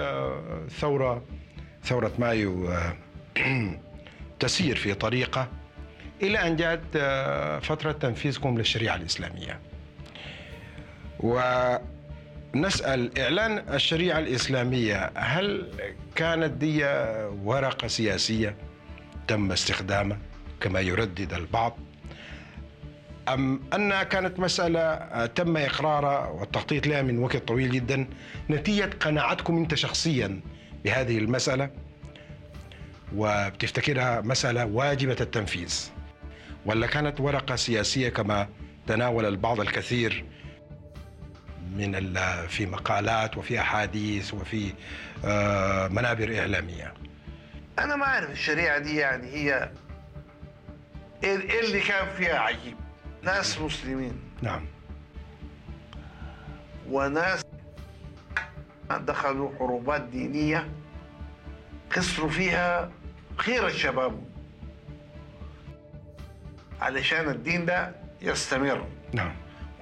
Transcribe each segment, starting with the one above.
آه، ثورة ثورة مايو آه، تسير في طريقة إلى أن جاءت آه، فترة تنفيذكم للشريعة الإسلامية. ونسأل إعلان الشريعة الإسلامية هل كانت دي ورقة سياسية؟ تم استخدامها كما يردد البعض. أم أنها كانت مسألة آه، تم إقرارها والتخطيط لها من وقت طويل جدا نتيجة قناعتكم أنت شخصيا بهذه المسألة وبتفتكرها مسألة واجبة التنفيذ ولا كانت ورقة سياسية كما تناول البعض الكثير من ال- في مقالات وفي أحاديث وفي آه، منابر إعلامية؟ أنا ما أعرف الشريعة دي يعني هي إيه إيه اللي كان فيها عجيب؟ ناس مسلمين. نعم. وناس دخلوا حروبات دينية خسروا فيها خير الشباب. علشان الدين ده يستمر. نعم.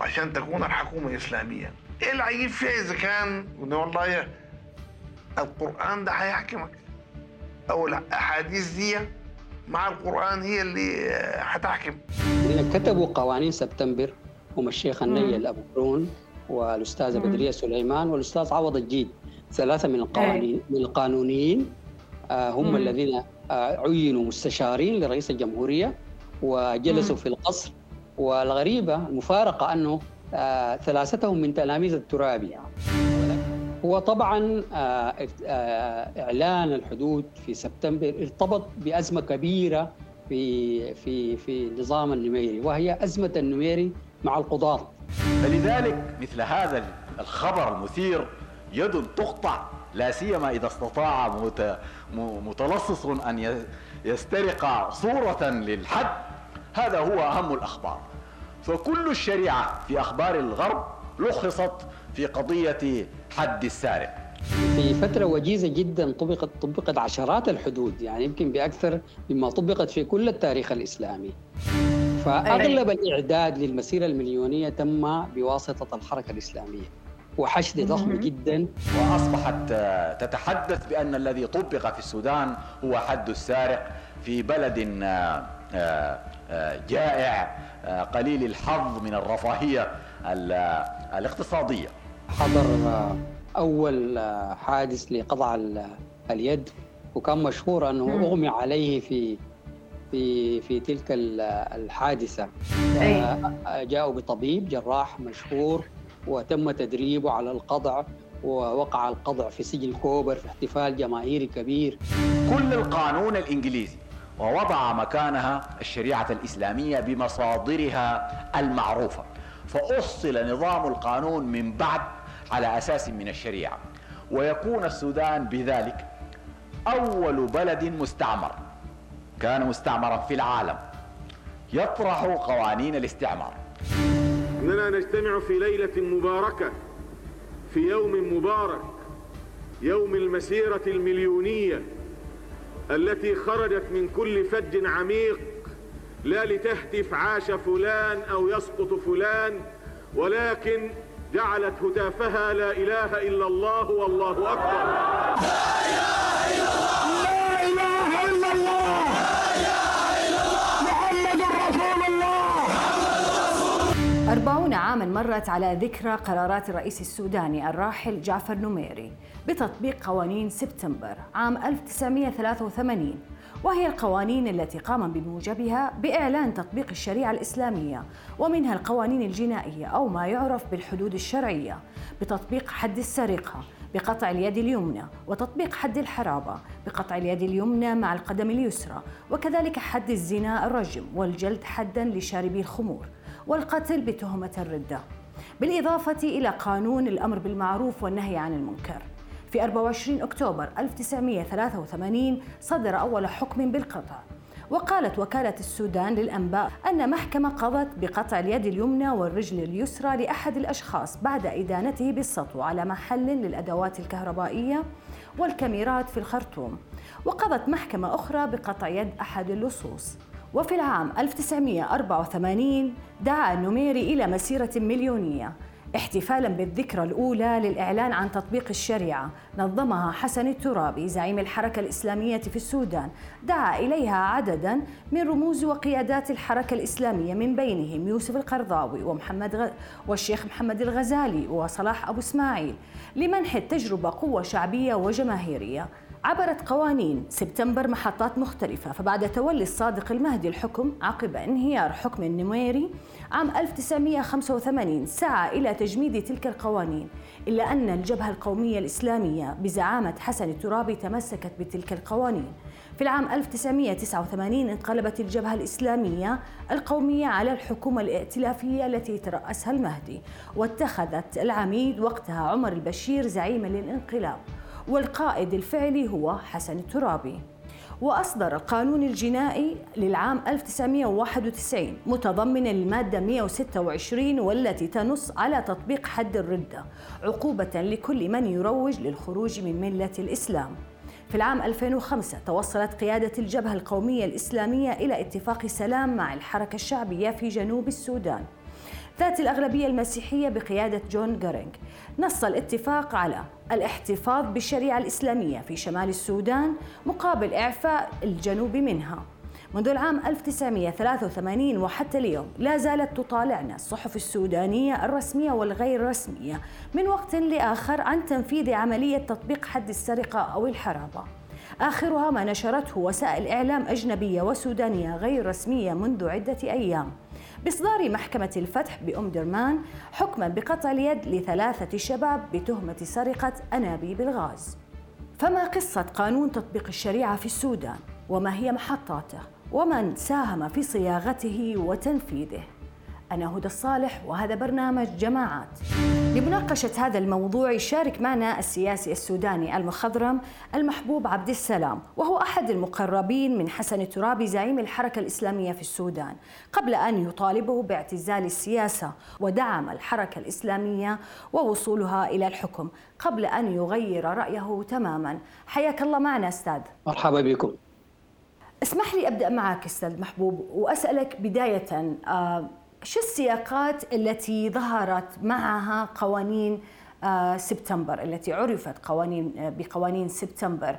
وعشان تكون الحكومة إسلامية إيه العجيب فيها إذا كان؟ والله القرآن ده هيحكمك. أو الأحاديث دي مع القرآن هي اللي هتحكم. اللي كتبوا قوانين سبتمبر هم الشيخ النيل ابو قرون والاستاذه بدرية سليمان والأستاذ عوض الجيد ثلاثة من القوانين من القانونيين آه، هم مم. الذين آه، عينوا مستشارين لرئيس الجمهورية وجلسوا مم. في القصر والغريبة المفارقة أنه آه، ثلاثتهم من تلاميذ الترابي يعني. هو طبعا إعلان الحدود في سبتمبر ارتبط بأزمة كبيرة في في في نظام النميري وهي أزمة النميري مع القضاة. فلذلك مثل هذا الخبر المثير يد تقطع لا سيما إذا استطاع متلصص أن ي- يسترق صورة للحد. هذا هو أهم الأخبار. فكل الشريعة في أخبار الغرب لخصت في قضية حد السارق. في فترة وجيزة جدا طبقت طبقت عشرات الحدود يعني يمكن بأكثر مما طبقت في كل التاريخ الإسلامي. فأغلب الإعداد للمسيرة المليونية تم بواسطة الحركة الإسلامية وحشد ضخم. جدا. وأصبحت آه، تتحدث بأن الذي طبق في السودان هو حد السارق في بلد آه، آه، جائع قليل الحظ من الرفاهية ال- آه، الاقتصادية. حضر أول حادث لقطع ال- اليد وكان مشهور أنه مم. أغمي عليه في في في تلك ال- الحادثة أي. آه، جاءوا بطبيب جراح مشهور وتم تدريبه على القضع ووقع القضع في سجن كوبر في احتفال جماهيري كبير كل القانون الإنجليزي ووضع مكانها الشريعة الإسلامية بمصادرها المعروفة فأصل نظام القانون من بعد على أساس من الشريعة. ويكون السودان بذلك أول بلد مستعمر كان مستعمرا في العالم. يطرح قوانين الاستعمار. إننا نجتمع في ليلة مباركة في يوم مبارك يوم المسيرة المليونية التي خرجت من كل فج عميق لا لتهتف عاش فلان أو يسقط فلان ولكن جعلت هتافها لا إله إلا الله والله أكبر. أربعون عاما مرت على ذكرى قرارات الرئيس السوداني الراحل جعفر نميري بتطبيق قوانين سبتمبر عام 1983 وهي القوانين التي قام بموجبها بإعلان تطبيق الشريعة الإسلامية ومنها القوانين الجنائية أو ما يعرف بالحدود الشرعية بتطبيق حد السرقة بقطع اليد اليمنى وتطبيق حد الحرابة بقطع اليد اليمنى مع القدم اليسرى وكذلك حد الزنا الرجم والجلد حدا لشاربي الخمور والقتل بتهمة الردة. بالإضافة إلى قانون الأمر بالمعروف والنهي عن المنكر. في 24 أكتوبر 1983 صدر أول حكم بالقطع. وقالت وكالة السودان للأنباء أن محكمة قضت بقطع اليد اليمنى والرجل اليسرى لأحد الأشخاص بعد إدانته بالسطو على محل للأدوات الكهربائية والكاميرات في الخرطوم. وقضت محكمة أخرى بقطع يد أحد اللصوص. وفي العام 1984 دعا النميري إلى مسيرة مليونية. احتفالا بالذكرى الأولى للإعلان عن تطبيق الشريعة. نظمها حسن الترابي زعيم الحركة الإسلامية في السودان. دعا إليها عددا من رموز وقيادات الحركة الإسلامية من بينهم يوسف القرضاوي ومحمد غ... والشيخ محمد الغزالي وصلاح أبو إسماعيل لمنح التجربة قوة شعبية وجماهيرية. عبرت قوانين سبتمبر محطات مختلفة فبعد تولي الصادق المهدي الحكم عقب انهيار حكم النميري عام 1985 سعى إلى تجميد تلك القوانين إلا أن الجبهة القومية الإسلامية بزعامة حسن الترابي تمسكت بتلك القوانين. في العام 1989 انقلبت الجبهة الإسلامية القومية على الحكومة الائتلافية التي ترأسها المهدي واتخذت العميد وقتها عمر البشير زعيما للانقلاب. والقائد الفعلي هو حسن الترابي. وأصدر القانون الجنائي للعام 1991 متضمنا المادة 126 والتي تنص على تطبيق حد الردة عقوبة لكل من يروج للخروج من ملة الإسلام. في العام 2005 توصلت قيادة الجبهة القومية الإسلامية إلى اتفاق سلام مع الحركة الشعبية في جنوب السودان. ذات الأغلبية المسيحية بقيادة جون جارينغ نص الاتفاق على الاحتفاظ بالشريعة الإسلامية في شمال السودان مقابل إعفاء الجنوب منها. منذ العام 1983 وحتى اليوم لا زالت تطالعنا الصحف السودانية الرسمية والغير رسمية من وقت لآخر عن تنفيذ عملية تطبيق حد السرقة أو الحرابة. آخرها ما نشرته وسائل إعلام أجنبية وسودانية غير رسمية منذ عدة أيام. بإصدار محكمة الفتح بأم درمان حكما بقطع اليد لثلاثة شباب بتهمة سرقة أنابيب الغاز. فما قصة قانون تطبيق الشريعة في السودان؟ وما هي محطاته؟ ومن ساهم في صياغته وتنفيذه؟ أنا هدى الصالح وهذا برنامج جماعات. لمناقشة هذا الموضوع يشارك معنا السياسي السوداني المخضرم المحبوب عبد السلام وهو أحد المقربين من حسن الترابي زعيم الحركة الإسلامية في السودان قبل أن يطالبه باعتزال السياسة ودعم الحركة الإسلامية ووصولها إلى الحكم قبل أن يغير رأيه تماما. حياك الله معنا أستاذ. مرحبا بكم. اسمح لي أبدأ معك أستاذ محبوب وأسألك بداية آه شو السياقات التي ظهرت معها قوانين آه، سبتمبر التي عرفت قوانين آه، بقوانين سبتمبر؟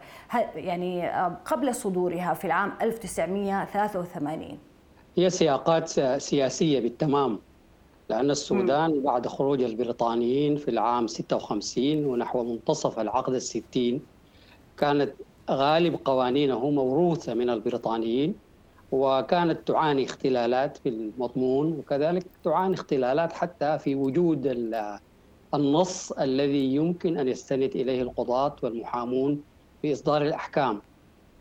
يعني آه، قبل صدورها في العام 1983 هي سياقات سياسية بالتمام لأن السودان بعد خروج البريطانيين في العام 56 ونحو منتصف العقد الستين كانت غالب قوانينه موروثة من البريطانيين وكانت تعاني اختلالات في المضمون وكذلك تعاني اختلالات حتى في وجود النص الذي يمكن أن يستند إليه القضاة والمحامون في إصدار الأحكام.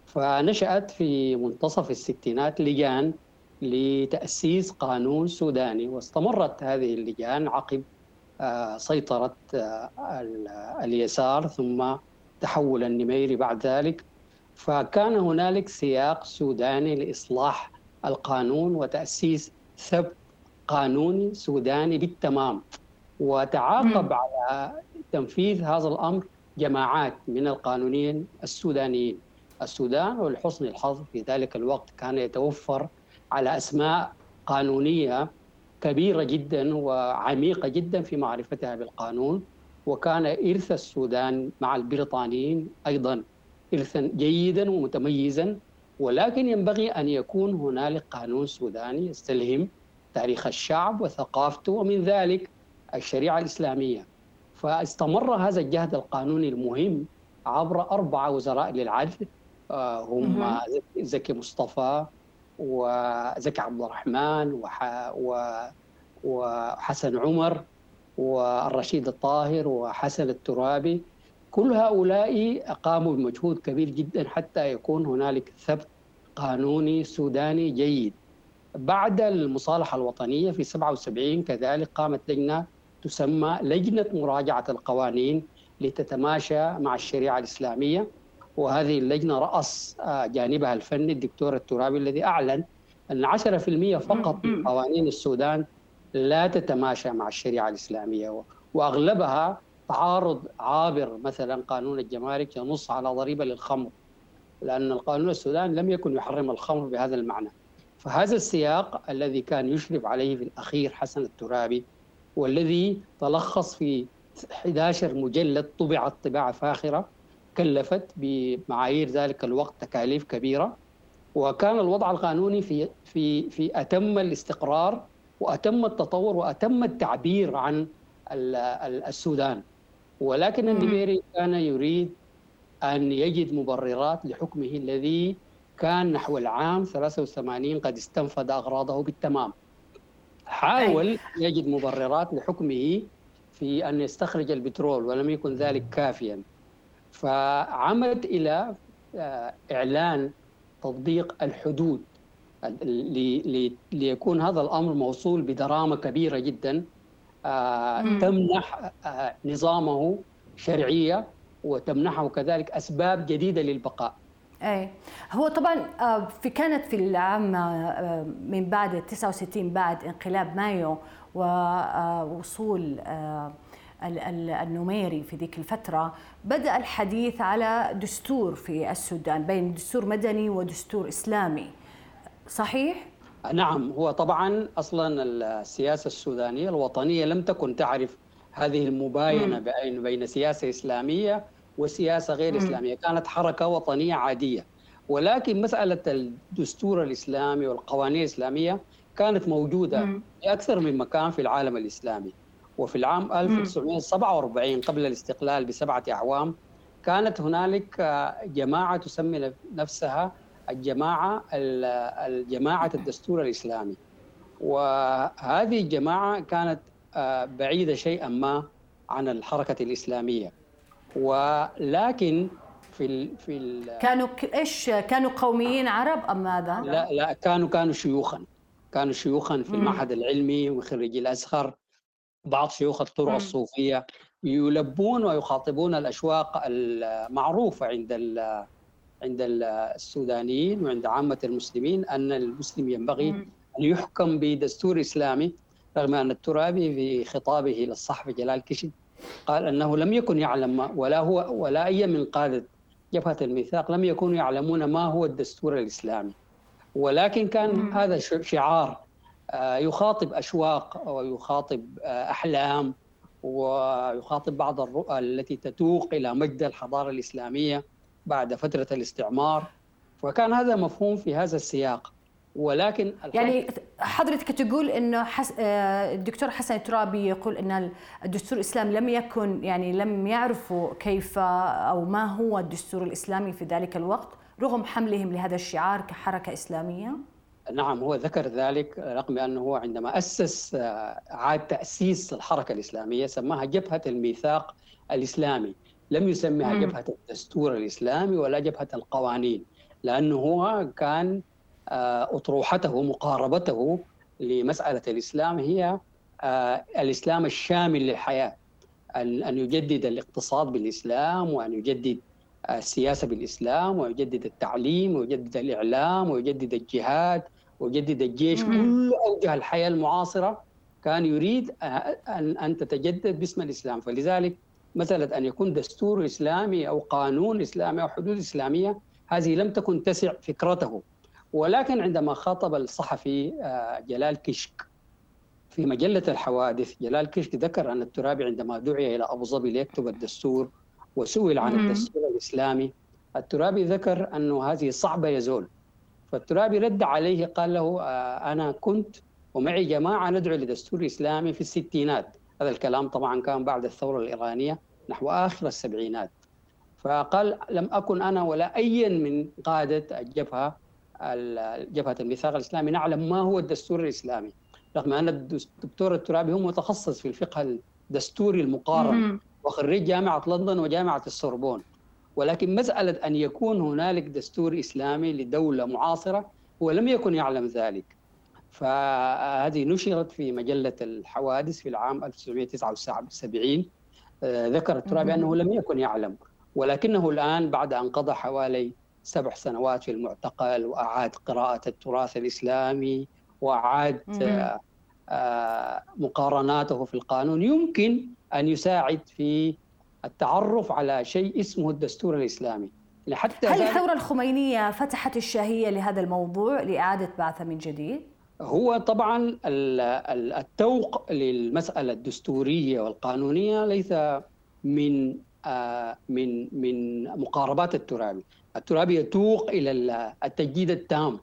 فنشأت في منتصف الستينات لجان لتأسيس قانون سوداني واستمرت هذه اللجان عقب آه، سيطرة آه، اليسار ثم تحول النميري بعد ذلك فكان هنالك سياق سوداني لإصلاح القانون وتأسيس ثبت قانوني سوداني بالتمام وتعاقب على تنفيذ هذا الأمر جماعات من القانونيين السودانيين. السودان ولحسن الحظ في ذلك الوقت كان يتوفر على أسماء قانونية كبيرة جدا وعميقة جدا في معرفتها بالقانون وكان إرث السودان مع البريطانيين أيضا. إرثا جيدا ومتميزا ولكن ينبغي أن يكون هنالك قانون سوداني يستلهم تاريخ الشعب وثقافته ومن ذلك الشريعة الإسلامية. فاستمر هذا الجهد القانوني المهم عبر أربعة وزراء للعدل آه، هم زكي مصطفى وزكي عبد الرحمن وحسن عمر والرشيد الطاهر وحسن الترابي. كل هؤلاء قاموا بمجهود كبير جدا حتى يكون هنالك ثبت قانوني سوداني جيد. بعد المصالحة الوطنية في 77 كذلك قامت لجنة تسمى لجنة مراجعة القوانين لتتماشى مع الشريعة الإسلامية وهذه اللجنة رأس آه، جانبها الفني الدكتور الترابي الذي أعلن أن 10% فقط من قوانين السودان لا تتماشى مع الشريعة الإسلامية وأغلبها تعارض عابر مثلا قانون الجمارك ينص على ضريبة للخمر لأن القانون السوداني لم يكن يحرم الخمر بهذا المعنى. فهذا السياق الذي كان يشرف عليه في الأخير حسن الترابي والذي تلخص في 11 مجلد طبعت طباعة فاخرة كلفت بمعايير ذلك الوقت تكاليف كبيرة. وكان الوضع القانوني في في في أتم الاستقرار وأتم التطور وأتم التعبير عن السودان. ولكن النميري كان يريد أن يجد مبررات لحكمه الذي كان نحو العام 83 قد استنفذ أغراضه بالتمام. حاول يجد مبررات لحكمه في أن يستخرج البترول ولم يكن ذلك كافيا. فعمد إلى آه، إعلان تطبيق الحدود ليكون هذا الأمر موصول بدرامة كبيرة جدا. تمنح آه، نظامه شرعية وتمنحه كذلك أسباب جديدة للبقاء. أي. هو طبعا في كانت في العام من بعد 69 بعد انقلاب مايو ووصول النميري في ذيك الفترة بدأ الحديث على دستور في السودان بين دستور مدني ودستور إسلامي. صحيح؟ نعم هو طبعا أصلا السياسة السودانية الوطنية لم تكن تعرف هذه المباينة بين بين سياسة إسلامية وسياسة غير مم. إسلامية كانت حركة وطنية عادية. ولكن مسألة الدستور الإسلامي والقوانين الإسلامية كانت موجودة في أكثر من مكان في العالم الإسلامي. وفي العام 1947 قبل الاستقلال بسبعة أعوام كانت هنالك آه، جماعة تسمي نفسها الجماعة الجماعة الدستور الإسلامي. وهذه الجماعة كانت آه، بعيدة شيئا ما عن الحركة الإسلامية. ولكن في ال في ال كانوا إيش؟ كانوا قوميين عرب أم ماذا؟ لا لا كانوا كانوا شيوخا. كانوا شيوخا في المعهد العلمي وخريجي الأزهر. بعض شيوخ الطرق الصوفية يلبون ويخاطبون الأشواق المعروفة عند عند السودانيين وعند عامة المسلمين أن المسلم ينبغي أن يحكم بدستور إسلامي رغم أن الترابي في خطابه للصحفي جلال كشد قال أنه لم يكن يعلم ولا هو ولا أي من قادة جبهة الميثاق لم يكونوا يعلمون ما هو الدستور الإسلامي. ولكن كان هذا شعار آه، يخاطب أشواق ويخاطب آه، أحلام ويخاطب بعض الرؤى التي تتوق إلى مجد الحضارة الإسلامية. بعد فترة الاستعمار وكان هذا مفهوم في هذا السياق ولكن يعني حضرتك تقول إنه حس... آه، الدكتور حسن الترابي يقول إن الدستور الإسلامي لم يكن يعني لم يعرفوا كيف أو ما هو الدستور الإسلامي في ذلك الوقت رغم حملهم لهذا الشعار كحركة إسلامية؟ نعم هو ذكر ذلك رغم أنه عندما أسس آه، عاد تأسيس الحركة الإسلامية سماها جبهة الميثاق الإسلامي لم يسميها جبهة الدستور الإسلامي ولا جبهة القوانين لأنه هو كان آه، أطروحته مقاربته لمسألة الإسلام هي آه، الإسلام الشامل للحياة. أن يجدد الاقتصاد بالإسلام وأن يجدد السياسة بالإسلام ويجدد التعليم ويجدد الإعلام ويجدد الجهاد وجدد الجيش. كل أوجه الحياة المعاصرة كان يريد أن أن تتجدد باسم الإسلام. فلذلك مساله أن يكون دستور إسلامي أو قانون إسلامي أو حدود إسلامية هذه لم تكن تسع فكرته. ولكن عندما خاطب الصحفي آه، جلال كشك في مجلة الحوادث جلال كشك ذكر أن الترابي عندما دعي إلى أبو ظبي ليكتب الدستور وسئل عن الدستور الإسلامي الترابي ذكر أنه هذه صعبة يزول فالترابي رد عليه قال له آه، أنا كنت ومعي جماعة ندعو لدستور إسلامي في الستينات. هذا الكلام طبعا كان بعد الثورة الإيرانية نحو آخر السبعينات. فقال لم أكن أنا ولا أي من قادة الجبهة جبهة الميثاق الإسلامي نعلم ما هو الدستور الإسلامي رغم أن الدكتور الترابي هو متخصص في الفقه الدستوري المقارن وخريج جامعة لندن وجامعة السوربون. ولكن مسألة أن يكون هنالك دستور إسلامي لدولة معاصرة هو لم يكن يعلم ذلك. فهذه نشرت في مجلة الحوادث في العام 1979 آه، ذكر الترابي أنه لم يكن يعلم ولكنه الآن بعد أن قضى حوالي سبع سنوات في المعتقل وأعاد قراءة التراث الإسلامي وأعاد آه، آه، مقارناته في القانون يمكن أن يساعد في التعرف على شيء اسمه الدستور الإسلامي. حتى هل الثورة الخمينية فتحت الشهية لهذا الموضوع لإعادة بعثة من جديد؟ هو طبعا التوق للمسألة الدستورية والقانونية ليس من آه، من من مقاربات الترابي، الترابي يتوق إلى التجديد التام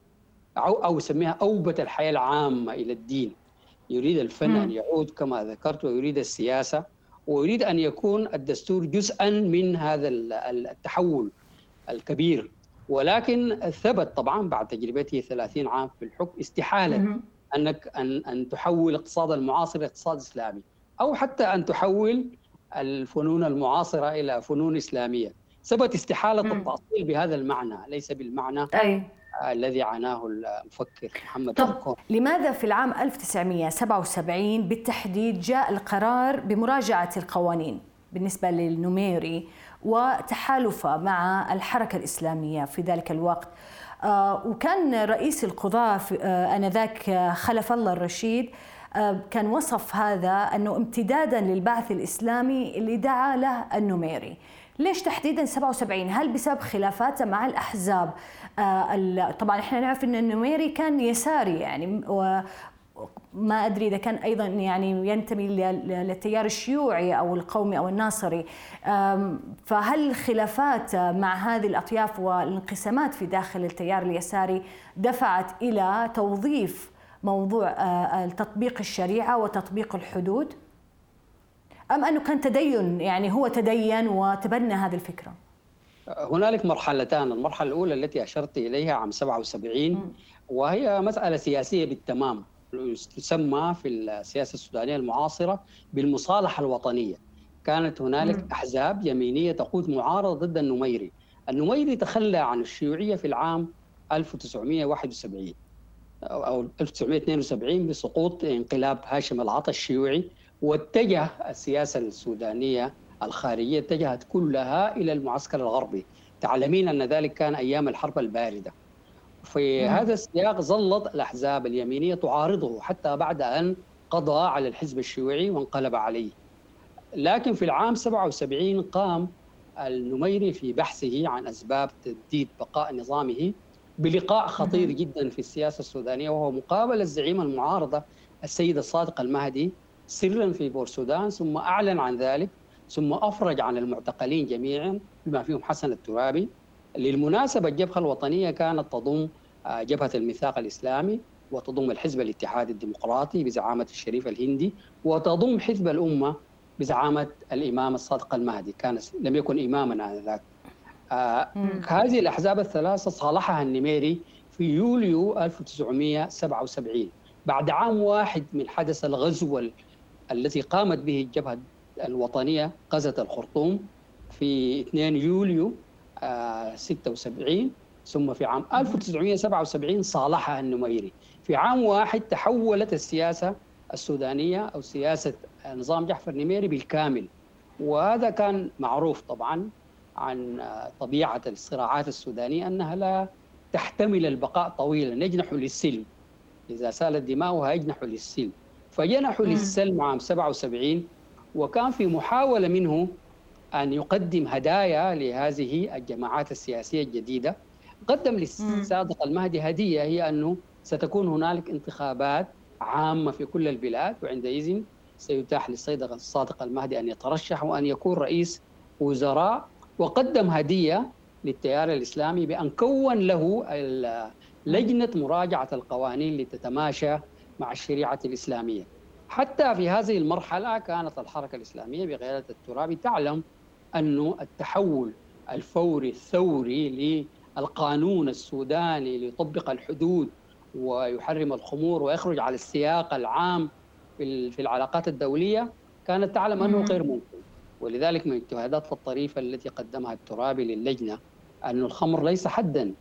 أو أو يسميها أوبة الحياة العامة إلى الدين. يريد الفن أن يعود كما ذكرت ويريد السياسة ويريد أن يكون الدستور جزءا من هذا التحول الكبير. ولكن ثبت طبعا بعد تجربته 30 عام في الحكم استحالة أنك ان أن تحول الاقتصاد المعاصر إلى اقتصاد إسلامي أو حتى أن تحول الفنون المعاصرة إلى فنون إسلامية. ثبت استحالة التأصيل بهذا المعنى ليس بالمعنى أي. الذي عناه المفكر محمد طب لماذا في العام 1977 بالتحديد جاء القرار بمراجعة القوانين بالنسبة للنميري وتحالفه مع الحركة الإسلامية في ذلك الوقت. آه، وكان رئيس القضاة آه، آنذاك خلف الله الرشيد آه، كان وصف هذا أنه امتدادا للبعث الإسلامي اللي دعا له النميري. ليش تحديدا 77 هل بسبب خلافاته مع الأحزاب؟ طبعا إحنا نعرف إن النميري كان يساري يعني ما أدري إذا كان أيضا يعني ينتمي للتيار الشيوعي أو القومي أو الناصري. فهل الخلافات مع هذه الأطياف والانقسامات في داخل التيار اليساري دفعت إلى توظيف موضوع تطبيق الشريعة وتطبيق الحدود؟ أم أنه كان تدين يعني هو تدين وتبنى هذه الفكرة؟ هنالك مرحلتان المرحلة الأولى التي أشرت إليها عام 77 وهي مسألة سياسية بالتمام. تسمى في السياسة السودانية المعاصرة بالمصالحة الوطنية. كانت هنالك أحزاب يمينية تقود معارضه ضد النميري. النميري تخلى عن الشيوعية في العام 1971 أو 1972 بسقوط انقلاب هاشم العطا الشيوعي واتجه السياسة السودانية الخارجية اتجهت كلها إلى المعسكر الغربي. تعلمين أن ذلك كان أيام الحرب الباردة. في هذا السياق ظلت الأحزاب اليمينية تعارضه حتى بعد أن قضى على الحزب الشيوعي وانقلب عليه. لكن في العام 77 قام النميري في بحثه عن أسباب تجديد بقاء نظامه بلقاء خطير جدا في السياسة السودانية وهو مقابلة زعيم المعارضة السيد الصادق المهدي سرا في بورسودان ثم أعلن عن ذلك ثم أفرج عن المعتقلين جميعا بما فيهم حسن الترابي. للمناسبة الجبهة الوطنية كانت تضم آه، جبهة الميثاق الإسلامي وتضم الحزب الاتحادي الديمقراطي بزعامة الشريف الهندي وتضم حزب الأمة بزعامة الإمام الصادق المهدي. كان لم يكن إماما آنذاك. آه هذه الأحزاب الثلاثة صالحها النميري في يوليو 1977 بعد عام واحد من حدث الغزو الذي قامت به الجبهة الوطنية غزة الخرطوم في 2 يوليو 76 ثم في عام 1977 صالحها النميري. في عام واحد تحولت السياسة السودانية أو سياسة نظام جعفر النميري بالكامل. وهذا كان معروف طبعا عن طبيعة الصراعات السودانية أنها لا تحتمل البقاء طويلا يجنح للسلم. إذا سالت دماؤها يجنح للسلم. فجنحوا للسلم عام 77 وكان في محاولة منه أن يقدم هدايا لهذه الجماعات السياسية الجديدة. قدم للصادق المهدي هدية هي أنه ستكون هنالك انتخابات عامة في كل البلاد وعندئذ سيتاح للصادق الصادق المهدي أن يترشح وأن يكون رئيس وزراء. وقدم هدية للتيار الإسلامي بأن كون له لجنة مراجعة القوانين لتتماشى مع الشريعة الإسلامية. حتى في هذه المرحلة كانت الحركة الإسلامية بقيادة الترابي تعلم أنه التحول الفوري الثوري للقانون السوداني ليطبق الحدود ويحرم الخمور ويخرج على السياق العام في العلاقات الدولية كانت تعلم أنه غير ممكن. ولذلك من الاجتهادات الطريفة التي قدمها الترابي للجنة أن الخمر ليس حدا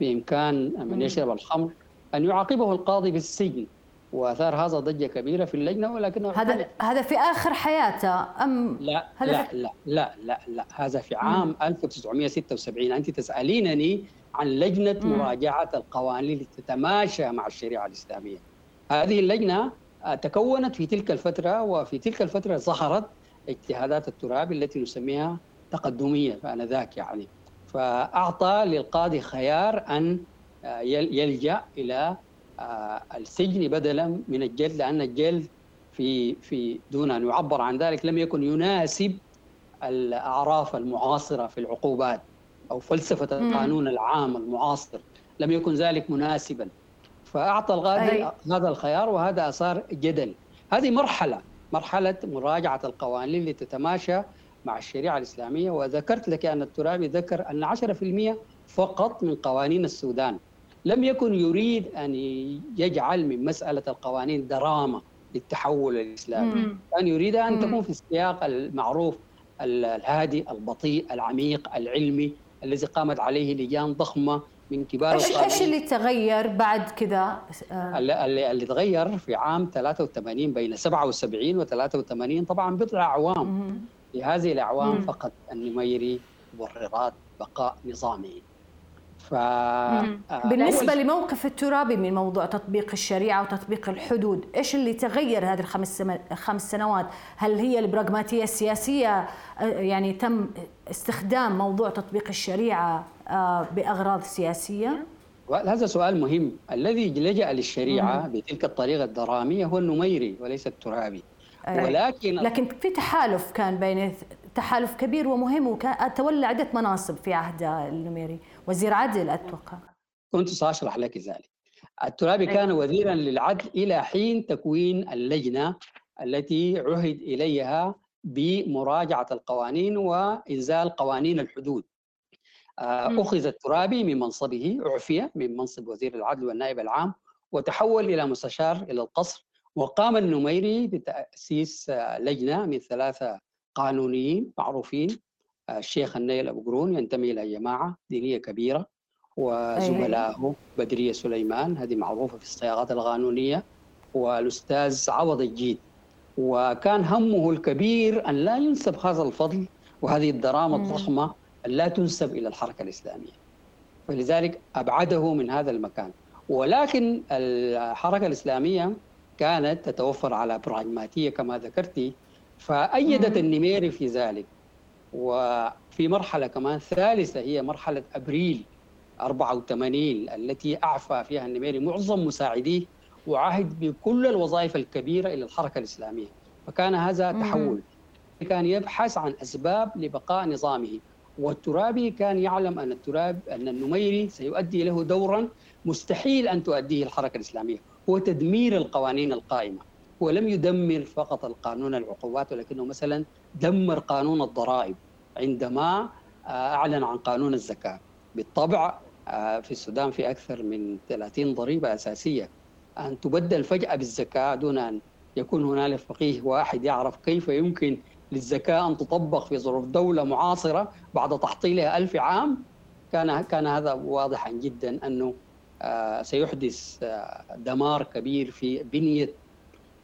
بإمكان من يشرب الخمر أن يعاقبه القاضي بالسجن. وآثار هذا ضجة كبيرة في اللجنة ولكنه هذا هذا في آخر حياته أم لا لا, لا لا لا لا لا. هذا في عام 1976 أنت تسألينني عن لجنة مم. مراجعة القوانين لتتماشى مع الشريعة الإسلامية. هذه اللجنة آه، تكونت في تلك الفترة وفي تلك الفترة ظهرت اجتهادات التراب التي نسميها تقدمية فانذاك يعني. فأعطى للقاضي خيار أن آه، يلجأ إلى السجن بدلا من الجلد لأن الجلد في في دون أن يعبر عن ذلك لم يكن يناسب الأعراف المعاصرة في العقوبات أو فلسفة القانون العام المعاصر. لم يكن ذلك مناسبا. فأعطى الغادي هذا الخيار وهذا اثار جدل. هذه مرحلة مرحلة مراجعة القوانين لتتماشى مع الشريعة الإسلامية. وذكرت لك أن الترابي ذكر أن 10% فقط من قوانين السودان. لم يكن يريد أن يجعل من مسألة القوانين دراما للتحول الإسلامي. كان يريد أن تكون في السياق المعروف الهادي البطيء العميق العلمي الذي قامت عليه لجان ضخمة من كبار إيش إيش اللي تغير بعد كذا؟ اللي, اللي تغير في عام 83 بين 77 و 83 طبعا بضع اعوام في هذه الأعوام مم. فقد النميري مبررات بقاء نظامه ف آه، بالنسبة لموقف الترابي من موضوع تطبيق الشريعة وتطبيق الحدود، إيش اللي تغير هذه الخمس خمس سنوات؟ هل هي البراغماتية السياسية آه، يعني تم استخدام موضوع تطبيق الشريعة آه، بأغراض سياسية؟ هذا سؤال مهم، الذي لجأ للشريعة مم. بتلك الطريقة الدرامية هو النميري وليس الترابي. ولكن لكن في تحالف كان بين تحالف كبير ومهم وتولى عدة مناصب في عهد النميري وزير عدل أتوقع. كنت سأشرح لك ذلك. الترابي كان وزيرا للعدل إلى حين تكوين اللجنة التي عهد إليها بمراجعة القوانين وإنزال قوانين الحدود. آه، أخذ الترابي من منصبه عفي من منصب وزير العدل والنائب العام وتحول إلى مستشار إلى القصر وقام النميري بتأسيس لجنة من ثلاثة قانونيين معروفين. الشيخ النيل أبو قرون ينتمي إلى جماعة دينية كبيرة وزملائه بدرية سليمان هذه معروفة في الصياغات القانونية والأستاذ عوض الجيد. وكان همه الكبير أن لا ينسب هذا الفضل وهذه الدراما الضخمة أن لا تنسب إلى الحركة الإسلامية. فلذلك أبعده من هذا المكان. ولكن الحركة الإسلامية كانت تتوفر على براغماتية كما ذكرتي فأيدت النميري في ذلك. وفي مرحلة كمان ثالثة هي مرحلة أبريل 84 التي أعفى فيها النميري معظم مساعديه وعهد بكل الوظائف الكبيرة إلى الحركة الإسلامية. فكان هذا تحول. كان يبحث عن أسباب لبقاء نظامه والترابي كان يعلم أن التراب أن النميري سيؤدي له دورا مستحيل أن تؤديه الحركة الإسلامية. هو تدمير القوانين القائمة. هو لم يدمر فقط القانون العقوبات ولكنه مثلا دمر قانون الضرائب عندما آه، أعلن عن قانون الزكاة. بالطبع آه، في السودان في أكثر من 30 ضريبة أساسية. أن تبدل فجأة بالزكاة دون أن يكون هنالك فقيه واحد يعرف كيف يمكن للزكاة أن تطبق في ظروف دولة معاصرة بعد تحطيلها ألف عام. كان كان هذا واضحا جدا أنه آه، سيحدث دمار كبير في بنية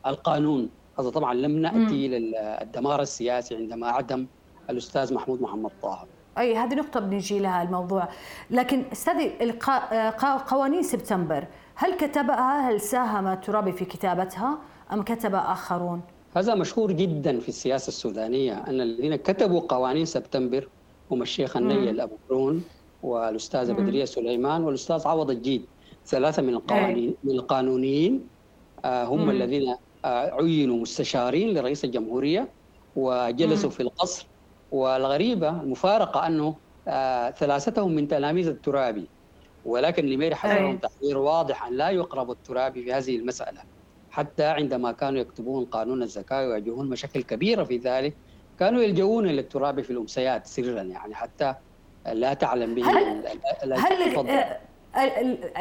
القانون. هذا طبعا لم نأتي للدمار السياسي عندما عدم الأستاذ محمود محمد طه أي هذه نقطة بنجي لها الموضوع. لكن استاذي قوانين سبتمبر هل كتبها؟ هل ساهم ترابي في كتابتها؟ أم كتب آخرون؟ هذا مشهور جدا في السياسة السودانية أن الذين كتبوا قوانين سبتمبر هم الشيخ النيل أبو برون والاستاذه بدرية سليمان والأستاذ عوض الجيد. ثلاثة من القوانين من القانونيين آه، هم الذين عينوا مستشارين لرئيس الجمهورية وجلسوا في القصر والغريبة المفارقه أنه آه، ثلاثتهم من تلاميذ الترابي ولكن نميري حذرهم تحذير واضح أن لا يقرب الترابي في هذه المسألة. حتى عندما كانوا يكتبون قانون الزكاة يواجهون مشاكل كبيرة في ذلك كانوا يلجؤون إلى الترابي في الأمسيات سرا يعني حتى لا تعلم به هل, هل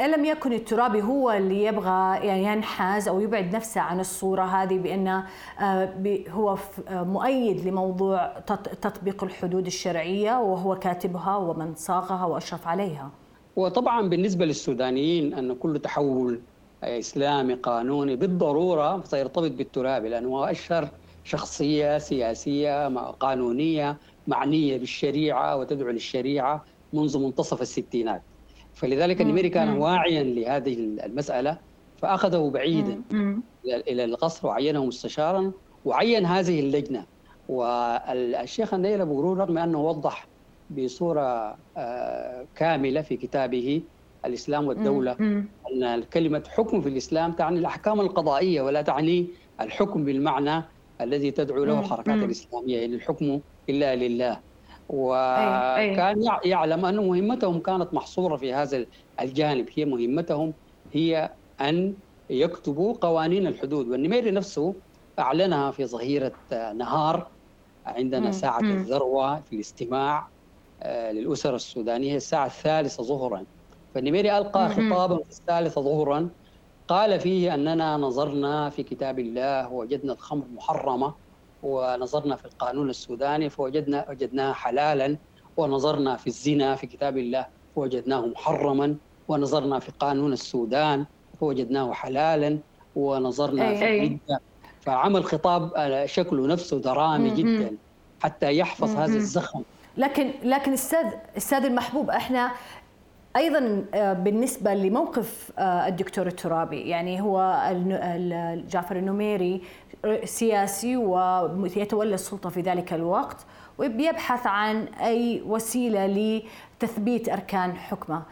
ألم يكن الترابي هو اللي يبغى يعني ينحاز أو يبعد نفسه عن الصورة هذه بأنه آه، هو مؤيد لموضوع تطبيق الحدود الشرعية وهو كاتبها ومن صاغها وأشرف عليها؟ وطبعا بالنسبة للسودانيين أن كل تحول إسلامي قانوني بالضرورة سيرتبط بالترابي لأنه هو أشهر شخصية سياسية قانونية معنية بالشريعة وتدعو للشريعة منذ منتصف الستينات. فلذلك النميري كان واعيا لهذه المسألة فاخذه بعيدا. إلى القصر وعينه مستشارا وعين هذه اللجنة. والشيخ النيل أبو قرون رغم أنه وضح بصورة آه، كاملة في كتابه الإسلام والدولة أن كلمة حكم في الإسلام تعني الأحكام القضائية ولا تعني الحكم بالمعنى الذي تدعو له الحركات الإسلامية. ان الحكم إلا لله. وكان يعلم أن مهمتهم كانت محصورة في هذا الجانب. هي مهمتهم هي أن يكتبوا قوانين الحدود. والنميري نفسه أعلنها في ظهيرة نهار عندنا ساعة الذروة في الاستماع آه، للاسر السودانية. الساعة الثالثة ظهرا. فالنميري ألقى خطابا في الثالثة ظهرا قال فيه أننا نظرنا في كتاب الله ووجدنا الخمر محرمة. ونظرنا في القانون السوداني فوجدنا وجدناها حلالا ونظرنا في الزنا في كتاب الله فوجدناه محرما ونظرنا في قانون السودان فوجدناه حلالا ونظرنا أي في الردة فعمل خطاب شكله نفسه درامي جدا حتى يحفظ هذا الزخم. لكن لكن أستاذ أستاذ المحبوب إحنا أيضا آه، بالنسبة لموقف آه، الدكتور الترابي يعني هو جعفر النميري سياسي ويتولى السلطة في ذلك الوقت وبيبحث عن أي وسيلة لتثبيت أركان حكمه.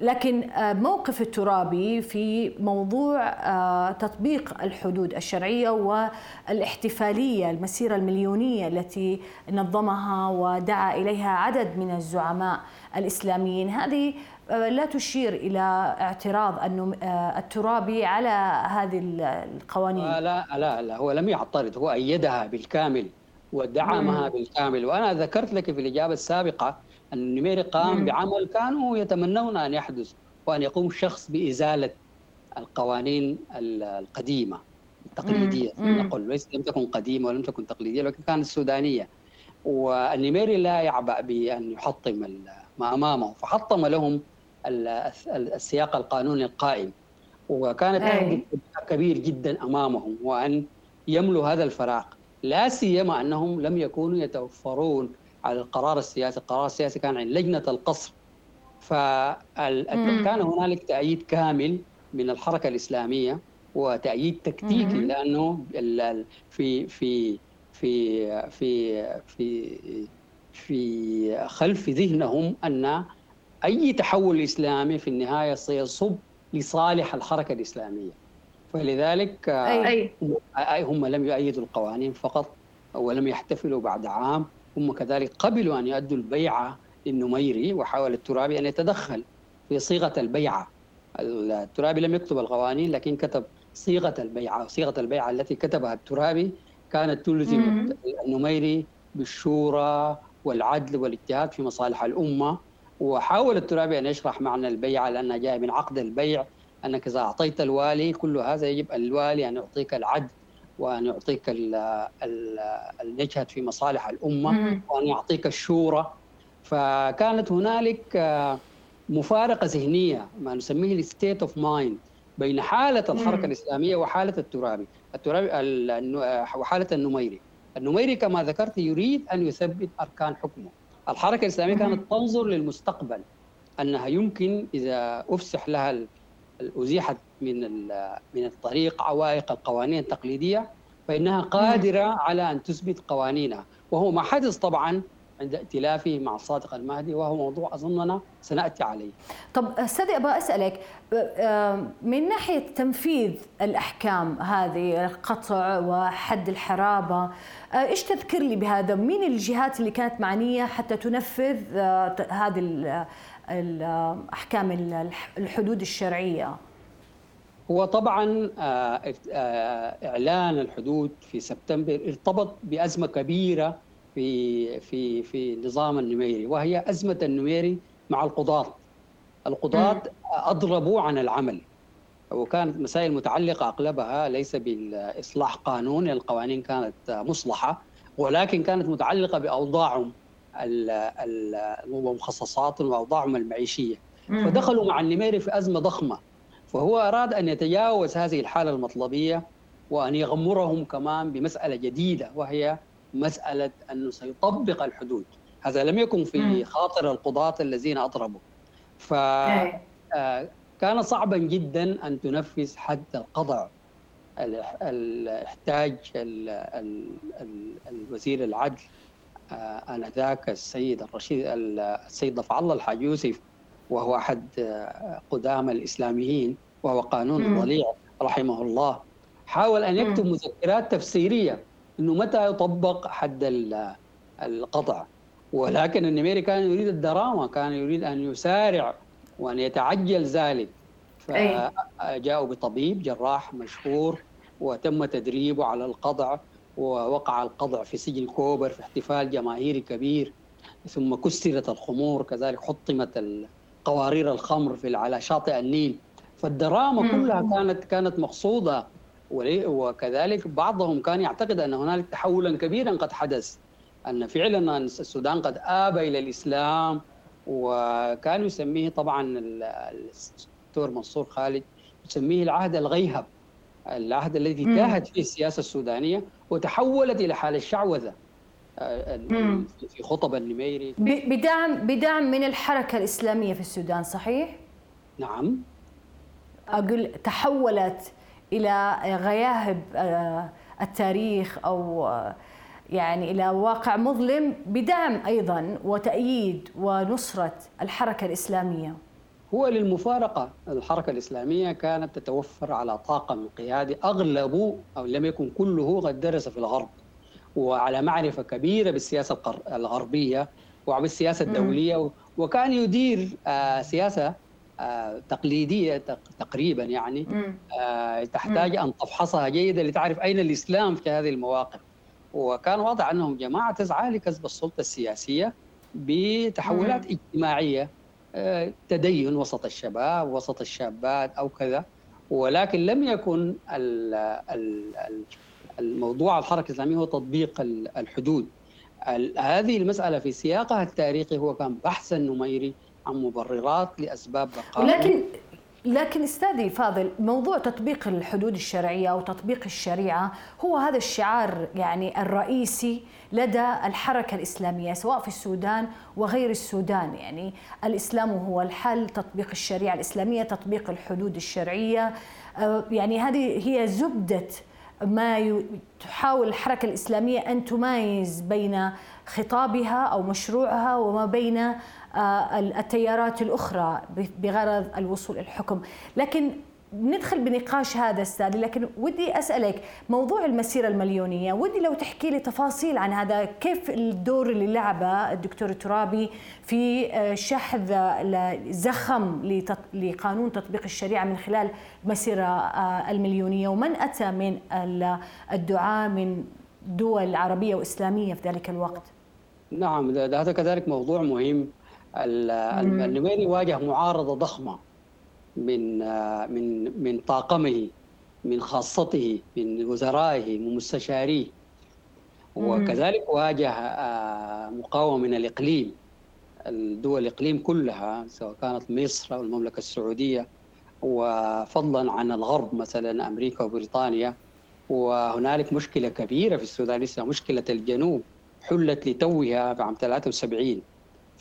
لكن آه، موقف الترابي في موضوع آه، تطبيق الحدود الشرعية والاحتفالية المسيرة المليونية التي نظمها ودعا إليها عدد من الزعماء الإسلاميين هذه لا تشير إلى اعتراض أنه الترابي على هذه القوانين. لا لا لا هو لم يعترض هو أيدها بالكامل ودعمها بالكامل. وأنا ذكرت لك في الإجابة السابقة أن النميري قام بعمل كانوا يتمنون أن يحدث وأن يقوم شخص بإزالة القوانين القديمة التقليدية. نقول ليس لم تكن قديمة ولم تكن تقليدية ولكن كانت سودانية. والنميري لا يعبأ بأن يحطم ما أمامه فحطم لهم السياق القانوني القائم. وكانت تهدف كبير جدا أمامهم وأن يملوا هذا الفراغ. لا سيما أنهم لم يكونوا يتوفرون على القرار السياسي، القرار السياسي كان عن لجنة القصر. فكان هنالك تأييد كامل من الحركة الإسلامية وتأييد تكتيكي لأنه في في في في في في خلف ذهنهم أن أي تحول إسلامي في النهاية سيصب لصالح الحركة الإسلامية. فلذلك أي. هم لم يؤيدوا القوانين فقط ولم يحتفلوا بعد عام. هم كذلك قبلوا أن يؤدوا البيعة للنميري وحاول الترابي أن يتدخل في صيغة البيعة. الترابي لم يكتب القوانين لكن كتب صيغة البيعة صيغة البيعة التي كتبها الترابي. كانت تلزم النميري بالشورى والعدل والاجتهاد في مصالح الأمة. وحاول الترابي أن يشرح معنى البيعة لأنها جاية من عقد البيع. أنك إذا أعطيت الوالي كل هذا يجب الوالي أن يعطيك العدل وأن يعطيك أن يجهد في مصالح الأمة وأن يعطيك الشورى. فكانت هنالك آه، مفارقة ذهنية ما نسميه ال state of mind بين حالة الحركة الإسلامية وحالة الترابي. الترابي وحالة النميري. النميري كما ذكرت يريد أن يثبت أركان حكمه. الحركة الإسلامية كانت تنظر للمستقبل أنها يمكن إذا أفسح لها أزيحت من من الطريق عوائق القوانين التقليدية فإنها قادرة على أن تثبت قوانينها. وهو ما حدث طبعا عند ائتلافه مع الصادق المهدي وهو موضوع أظننا سنأتي عليه. طب أستاذ أبغى أسألك من ناحية تنفيذ الأحكام هذه القطع وحد الحرابة إيش تذكر لي بهذا؟ مين الجهات اللي كانت معنية حتى تنفذ هذه الاحكام الحدود الشرعية؟ هو طبعا إعلان الحدود في سبتمبر ارتبط بأزمة كبيرة في في في النظام النميري وهي أزمة النميري مع القضاة. القضاة أضربوا عن العمل وكانت مسائل متعلقة أغلبها ليس بالإصلاح قانون القوانين كانت مصلحة ولكن كانت متعلقة بأوضاعهم ومخصصاتهم وأوضاعهم المعيشية. فدخلوا مع النميري في أزمة ضخمة فهو أراد أن يتجاوز هذه الحالة المطلبية وأن يغمرهم كمان بمسألة جديدة وهي مسألة أنه سيطبق الحدود. هذا لم يكن في خاطر القضاة الذين أضربوا. فكان آه، صعبا جدا أن تنفذ حد القضاء. احتاج الوزير العدل آه، آنذاك السيد الرشيد السيد ضفع الله الحاج يوسف وهو أحد قدامى الإسلاميين وهو قانون ضليع رحمه الله حاول أن يكتب مذكرات تفسيرية أنه متى يطبق حد القطع؟ ولكن النميري كان يريد الدراما كان يريد أن يسارع وأن يتعجل ذلك. فجاءوا بطبيب جراح مشهور وتم تدريبه على القضع ووقع القضع في سجن كوبر في احتفال جماهيري كبير. ثم كسرت الخمور كذلك حطمت قوارير الخمر في على شاطئ النيل. فالدراما كلها كانت كانت مقصودة. وكذلك بعضهم كان يعتقد أن هنالك تحولا كبيرا قد حدث أن فعلا السودان قد آب إلى الإسلام وكان يسميه طبعا الدكتور منصور خالد يسميه العهد الغيهب العهد الذي تاهت فيه السياسة السودانية وتحولت إلى حال الشعوذه آه، في خطب النميري. بدعم بدعم من الحركة الإسلامية في السودان صحيح؟ نعم. أقول تحولت إلى غياهب آه، التاريخ أو آه، يعني إلى واقع مظلم بدعم أيضا وتأييد ونصرة الحركة الإسلامية. هو للمفارقة الحركة الإسلامية كانت تتوفر على طاقم قيادي اغلبه أو لم يكن كله قد درس في الغرب وعلى معرفة كبيرة بالسياسة الغربية وبالسياسة الدولية وكان يدير آه، سياسة تقليدية تقريبا يعني تحتاج أن تفحصها جيدا لتعرف أين الإسلام في هذه المواقف. وكان واضح أنهم جماعة تسعى لكسب السلطة السياسية بتحولات اجتماعية آه، تدين وسط الشباب وسط الشابات أو كذا. ولكن لم يكن الموضوع الحركة الإسلامية هو تطبيق الحدود. هذه المسألة في سياقها التاريخي هو كان بحث النميري عن مبررات لأسباب بقاء لكن لكن استاذي فاضل موضوع تطبيق الحدود الشرعية أو تطبيق الشريعة هو هذا الشعار يعني الرئيسي لدى الحركة الإسلامية سواء في السودان وغير السودان يعني. الإسلام هو الحل تطبيق الشريعة الإسلامية تطبيق الحدود الشرعية. آه، يعني هذه هي زبدة ما تحاول الحركة الإسلامية أن تمايز بين خطابها أو مشروعها وما بين التيارات الأخرى بغرض الوصول إلى الحكم. لكن ندخل بنقاش هذا أستاذ لكن ودي أسألك موضوع المسيرة المليونية. ودي لو تحكي لي تفاصيل عن هذا كيف الدور اللي لعبه الدكتور ترابي في آه، شحذ زخم لقانون تطبيق الشريعة من خلال المسيره آه، المليونية. ومن أتى من الدعاء من دول عربية وإسلامية في ذلك الوقت؟ نعم هذا كذلك موضوع مهم. النميري واجه معارضة ضخمة من من من طاقمه من خاصته من وزرائه من مستشاريه. وكذلك واجه آه، مقاومة من الإقليم الدول الإقليم كلها سواء كانت مصر أو المملكة السعودية وفضلا عن الغرب مثلا أمريكا وبريطانيا. وهنالك مشكلة كبيرة في السودان اسمها مشكلة الجنوب حلت لتوها في عام 73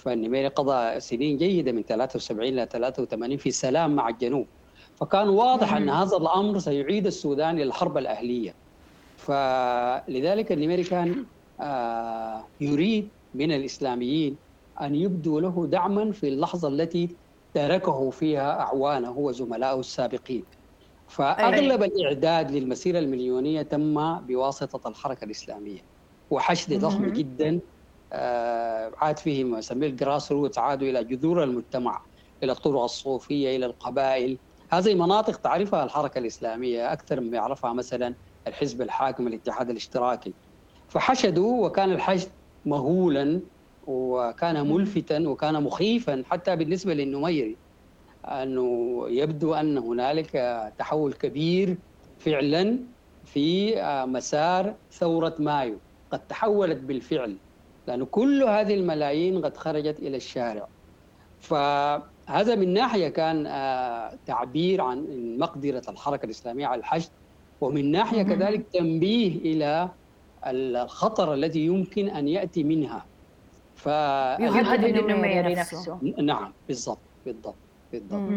فالنميري قضى سنين جيدة من 73 إلى 83 في سلام مع الجنوب. فكان واضح أن هذا الأمر سيعيد السودان إلى الحرب الأهلية. فلذلك النميري كان آه، يريد من الإسلاميين أن يبدوا له دعما في اللحظة التي تركه فيها أعوانه وزملائه السابقين. فأغلب الإعداد للمسيرة المليونية تم بواسطة الحركة الإسلامية. وحشد ضخم جدا عاد فيه ما يسميه الجراس روت عادوا إلى جذور المجتمع إلى الطرق الصوفية إلى القبائل. هذه مناطق تعرفها الحركة الإسلامية أكثر مما يعرفها مثلا الحزب الحاكم الاتحاد الاشتراكي. فحشدوا وكان الحشد مهولا وكان ملفتا وكان مخيفا حتى بالنسبة للنميري أنه يبدو أن هنالك تحول كبير فعلا في مسار ثورة مايو. قد تحولت بالفعل. لأنه كل هذه الملايين قد خرجت إلى الشارع. فهذا من ناحية كان آه، تعبير عن مقدرة الحركة الإسلامية على الحشد ومن ناحية كذلك تنبيه إلى الخطر الذي يمكن أن يأتي منها. ف يهدد النميري نفسه. نعم بالضبط بالضبط بالضبط.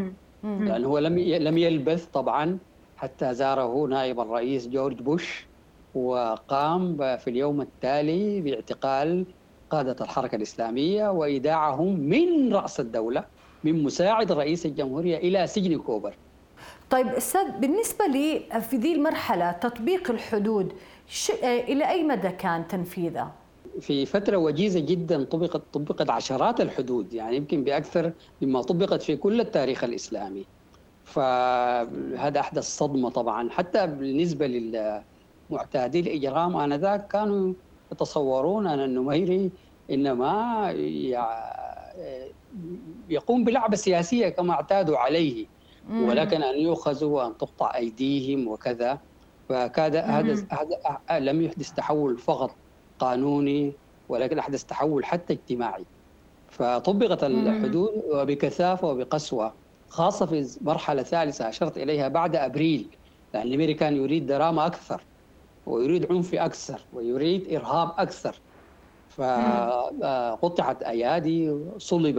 لأنه هو لم لم يلبث طبعا حتى زاره نائب الرئيس جورج بوش وقام في اليوم التالي باعتقال قادة الحركة الإسلامية وإيداعهم من رأس الدولة من مساعد رئيس الجمهورية إلى سجن كوبر طيب أستاذ بالنسبة لي في ذي المرحلة تطبيق الحدود إلى أي مدى كان تنفيذه؟ في فترة وجيزة جدا طبقت طبقت عشرات الحدود يعني يمكن بأكثر مما طبقت في كل التاريخ الإسلامي. فهذا أحدث صدمة طبعا حتى بالنسبة للمعتادي الاجرام آنذاك كانوا يتصورون أن النميري إنما يقوم بلعبة سياسية كما اعتادوا عليه. ولكن أن يؤخذوا وأن تقطع أيديهم وكذا. فكاد هذا هذا لم يحدث تحول فقط قانوني ولكن أحدث تحول حتى اجتماعي. فطبقت الحدود وبكثافة وبقسوة خاصة في مرحلة ثالثة أشرت إليها بعد أبريل لأن الامريكان كان يريد دراما أكثر. ويريد عنف أكثر ويريد إرهاب أكثر. فقطعت أيادي صلب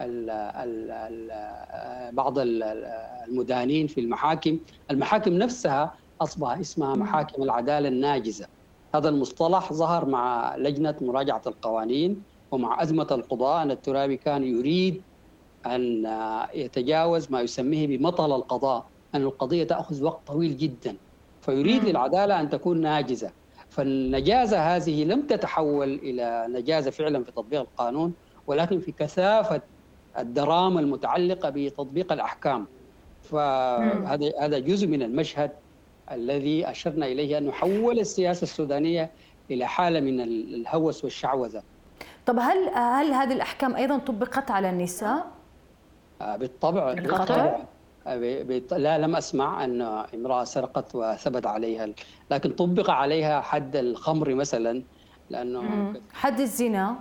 ال ال ال بعض المدانين في المحاكم. المحاكم نفسها أصبح اسمها محاكم العدالة الناجزة. هذا المصطلح ظهر مع لجنة مراجعة القوانين ومع أزمة القضاء. أن الترابي كان يريد أن يتجاوز ما يسميه بمطل القضاء أن القضية تأخذ وقت طويل جدا. فيريد للعدالة أن تكون ناجزة. فالنجازة هذه لم تتحول إلى نجازة فعلا في تطبيق القانون ولكن في كثافة الدراما المتعلقة بتطبيق الأحكام. فهذا هذا جزء من المشهد الذي أشرنا إليه انه حول السياسة السودانية إلى حالة من الهوس والشعوذة. طب هل هل هذه الأحكام أيضا طبقت على النساء؟ آه، بالطبع. بالطبع. لا لم أسمع أن امرأة سرقت وثبت عليها لكن طبق عليها حد الخمر مثلا لأنه حد الزنا؟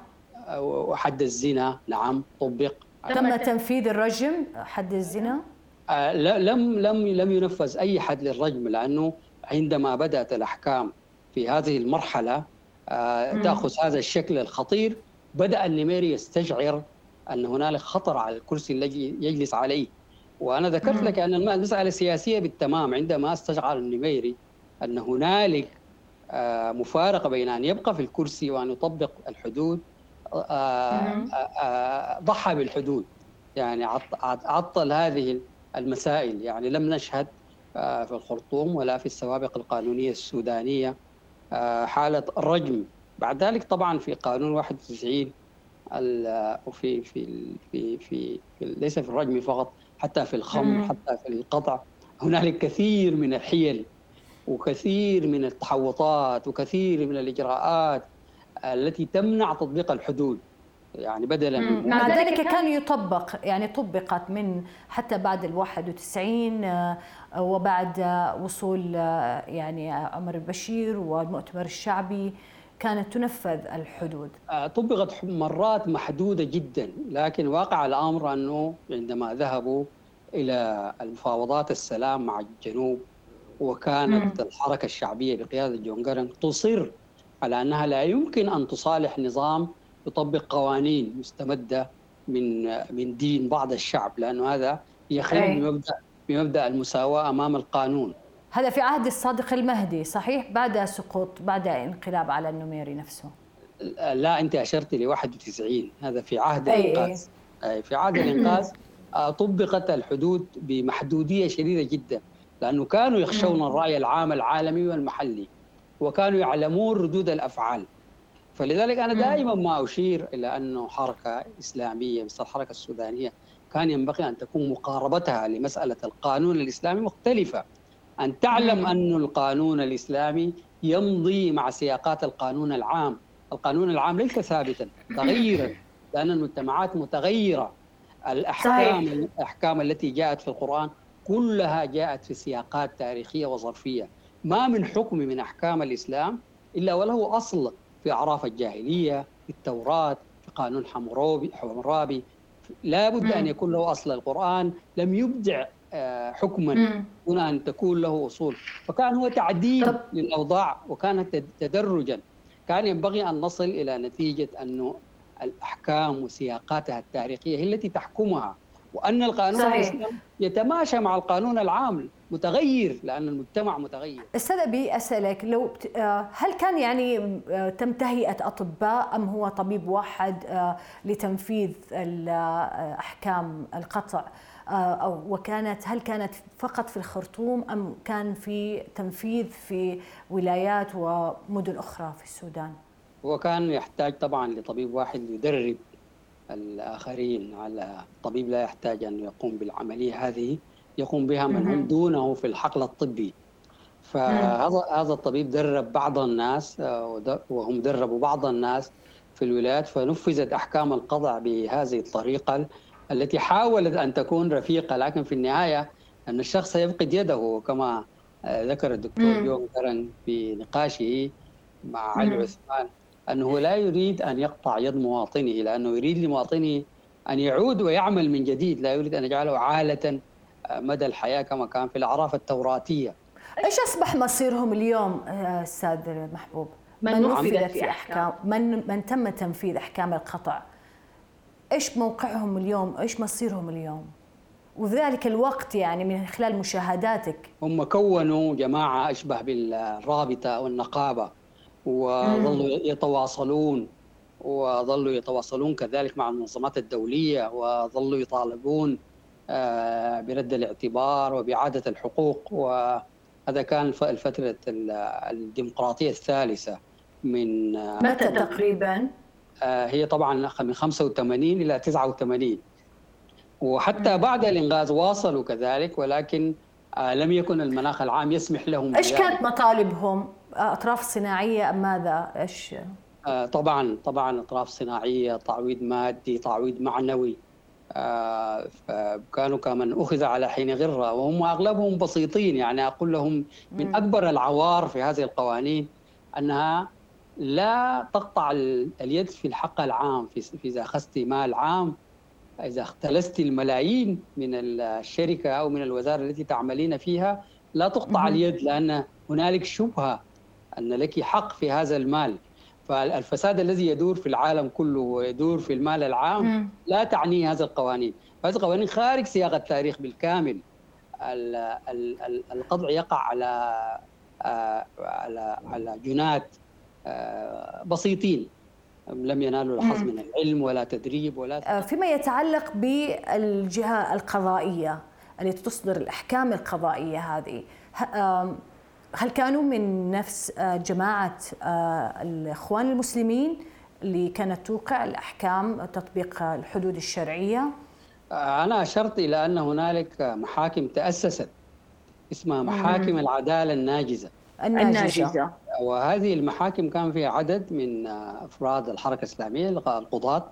وحد الزنا نعم طبق. تم تنفيذ الرجم حد الزنا؟ آه لم لم لم ينفذ أي حد للرجم لأنه عندما بدأت الأحكام في هذه المرحلة آه تأخذ هذا الشكل الخطير. بدأ النميري يستشعر أن هنالك خطر على الكرسي الذي يجلس عليه. وأنا ذكرت لك أن المسألة سياسية بالتمام. عندما استشعر النميري أن هنالك آه مفارقة بين أن يبقى في الكرسي وأن يطبق الحدود آه، آه، ضحى بالحدود. يعني عطل هذه المسائل. يعني لم نشهد في الخرطوم ولا في السوابق القانونية السودانية حالة رجم. بعد ذلك طبعا في قانون 91 وفي في في في, في ليس في الرجم فقط حتى في الخمر حتى في القطع. هنالك كثير من الحيل وكثير من التحوطات وكثير من الإجراءات التي تمنع تطبيق الحدود يعني بدلا من مع ذلك كان يطبق يعني طبقت من حتى بعد ال 91 آه، وبعد وصول آه، يعني عمر البشير والمؤتمر الشعبي كانت تنفذ الحدود. آه، طبقت مرات محدودة جدا لكن واقع الأمر أنه عندما ذهبوا إلى المفاوضات السلام مع الجنوب وكانت الحركة الشعبية بقيادة جون جارن تصر على أنها لا يمكن أن تصالح نظام يطبق قوانين مستمدة من من دين بعض الشعب لأنه هذا يخل بمبدأ بمبدأ المساواة أمام القانون. هذا في عهد الصادق المهدي صحيح بعد سقوط بعد انقلاب على النميري نفسه. لا أنت أشرت ل 91 هذا في عهد الإنقاذ. أي في عهد الإنقاذ آه، طبقت الحدود بمحدودية شديدة جدا لأنه كانوا يخشون الرأي العام العالمي والمحلي. وكانوا يعلمون ردود الأفعال فلذلك أنا دائما ما أشير إلى انه حركة إسلامية مثل الحركه السودانية كان ينبغي أن تكون مقاربتها لمسألة القانون الإسلامي مختلفة أن تعلم أن القانون الإسلامي يمضي مع سياقات القانون العام. القانون العام ليس ثابتا تغيرا لأن المجتمعات متغيرة. الأحكام صحيح. الأحكام التي جاءت في القرآن كلها جاءت في سياقات تاريخية وظرفية. ما من حكم من أحكام الإسلام إلا وله أصل في أعراف الجاهلية في التوراة في قانون حمورابي حمورابي. لا بد أن يكون له أصل القرآن. لم يبدع حكما دون أن تكون له أصول. فكان هو تعديل للأوضاع وكانت تدرجا. كان ينبغي أن نصل إلى نتيجة انه الأحكام وسياقاتها التاريخية هي التي تحكمها. وأن القانون صحيح. يتماشى مع القانون العام متغير لأن المجتمع متغير. أستاذ أبي أسألك لو آه، هل كان يعني آه، تم تهيئه اطباء أم هو طبيب واحد آه، لتنفيذ أحكام القطع؟ أو وكانت هل كانت فقط في الخرطوم أم كان في تنفيذ في ولايات ومدن أخرى في السودان؟ هو كان يحتاج طبعا لطبيب واحد يدرب الآخرين على طبيب لا يحتاج أن يقوم بالعملية هذه يقوم بها من هم دونه في الحقل الطبي. فهذا هذا الطبيب درب بعض الناس آه، وهم دربوا بعض الناس في الولايات فنفذت أحكام القضاء بهذه الطريقة. التي حاولت أن تكون رفيقة لكن في النهاية أن الشخص سيفقد يده كما آه، ذكر الدكتور يوم كرن في نقاشه مع علي عثمان أنه لا يريد أن يقطع يد مواطنه لأنه يريد لمواطنه أن يعود ويعمل من جديد لا يريد أن يجعله عالة مدى الحياة كما كان في الأعراف التوراتية. إيش أصبح مصيرهم اليوم أستاذ محبوب؟ من, من نفذت في أحكام. من من تم تنفيذ أحكام القطع؟ إيش موقعهم اليوم؟ إيش مصيرهم اليوم؟ وفي ذلك الوقت يعني من خلال مشاهداتك هم كونوا جماعة أشبه بالرابطة أو النقابه وظلوا يتواصلون وظلوا يتواصلون كذلك مع المنظمات الدولية وظلوا يطالبون آه، برد الاعتبار وبإعادة الحقوق وهذا كان الفترة الديمقراطية الثالثة من آه، متى تقريبا؟ آه، هي طبعا من 85 إلى 89 وحتى بعد الإنغاز واصلوا كذلك ولكن لم يكن المناخ العام يسمح لهم إيش كانت مطالبهم؟ أطراف صناعية أم ماذا؟ إيش؟ طبعا طبعا أطراف صناعية، تعويض مادي، تعويض معنوي، آه، كانوا كمن أخذ على حين غرة وهم أغلبهم بسيطين يعني أقول لهم من أكبر العوار في هذه القوانين أنها لا تقطع اليد في الحق العام في إذا أخذت مال عام إذا اختلست الملايين من الشركة أو من الوزارة التي تعملين فيها لا تقطع اليد لأن هنالك شبهة أن لك حق في هذا المال. فالفساد الذي يدور في العالم كله ويدور في المال العام لا تعني هذه القوانين. هذه القوانين خارج سياق التاريخ بالكامل. القطع يقع على آه، على على جنات بسيطين. لم ينالوا الحظ من العلم ولا تدريب ولا آه، فيما يتعلق بالجهة القضائية التي تصدر الأحكام القضائية هذه هل كانوا من نفس آه، جماعة آه، الإخوان المسلمين اللي كانت توقع الأحكام تطبيق الحدود الشرعية؟ آه، أنا أشرت إلى أن هنالك محاكم تأسست اسمها محاكم العدالة الناجزة. الناجزة. وهذه المحاكم كان فيها عدد من أفراد الحركة الإسلامية القضاة